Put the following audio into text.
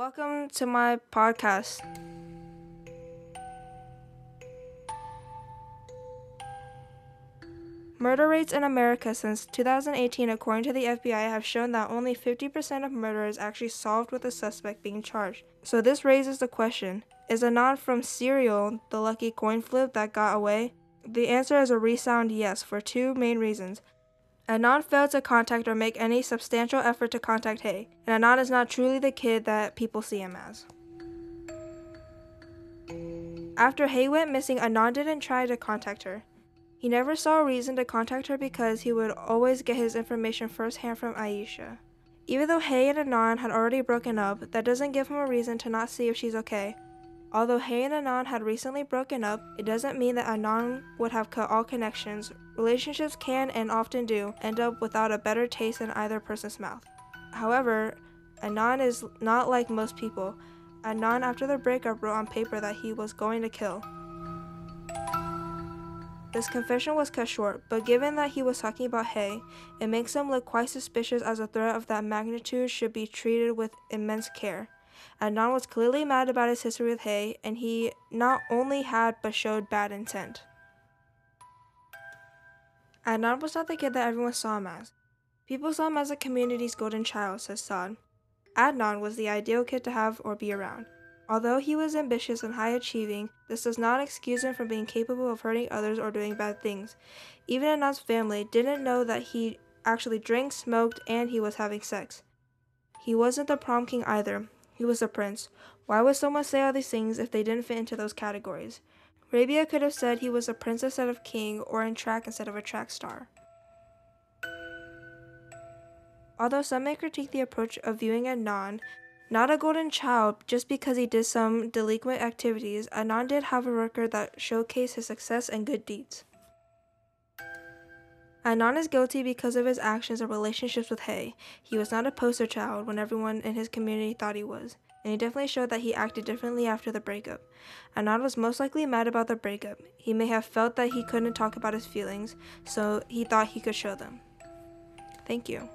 Welcome to my podcast. Murder rates in America since 2018, according to the FBI, have shown that only 50% of murders actually solved with a suspect being charged. So, this raises the question Is Adnan from Serial the lucky coin flip that got away? The answer is a resound yes for two main reasons. Adnan failed to contact or make any substantial effort to contact Hae, and Adnan is not truly the kid that people see him as. After Hae went missing, Adnan didn't try to contact her. He never saw a reason to contact her because he would always get his information firsthand from Aisha. Even though Hae and Adnan had already broken up, that doesn't give him a reason to not see if she's okay. Although Hae and Adnan had recently broken up, it doesn't mean that Adnan would have cut all connections. Relationships can and often do end up without a better taste in either person's mouth. However, Adnan is not like most people. Adnan, after the breakup, wrote on paper that he was going to kill. This confession was cut short, but given that he was talking about Hae, it makes him look quite suspicious as a threat of that magnitude should be treated with immense care. Adnan was clearly mad about his history with Hae, and he not only had but showed bad intent. Adnan was not the kid that everyone saw him as. People saw him as the community's golden child, says Saad. Adnan was the ideal kid to have or be around. Although he was ambitious and high achieving, this does not excuse him from being capable of hurting others or doing bad things. Even Adnan's family didn't know that he actually drank, smoked, and he was having sex. He wasn't the prom king either. He was a prince. Why would someone say all these things if they didn't fit into those categories? Rabia could have said he was a prince instead of king or in track instead of a track star. Although some may critique the approach of viewing Adnan not a golden child just because he did some delinquent activities, Adnan did have a record that showcased his success and good deeds. Adnan is guilty because of his actions and relationships with Hae. He was not a poster child when everyone in his community thought he was, and he definitely showed that he acted differently after the breakup. Adnan was most likely mad about the breakup. He may have felt that he couldn't talk about his feelings, so he thought he could show them. Thank you.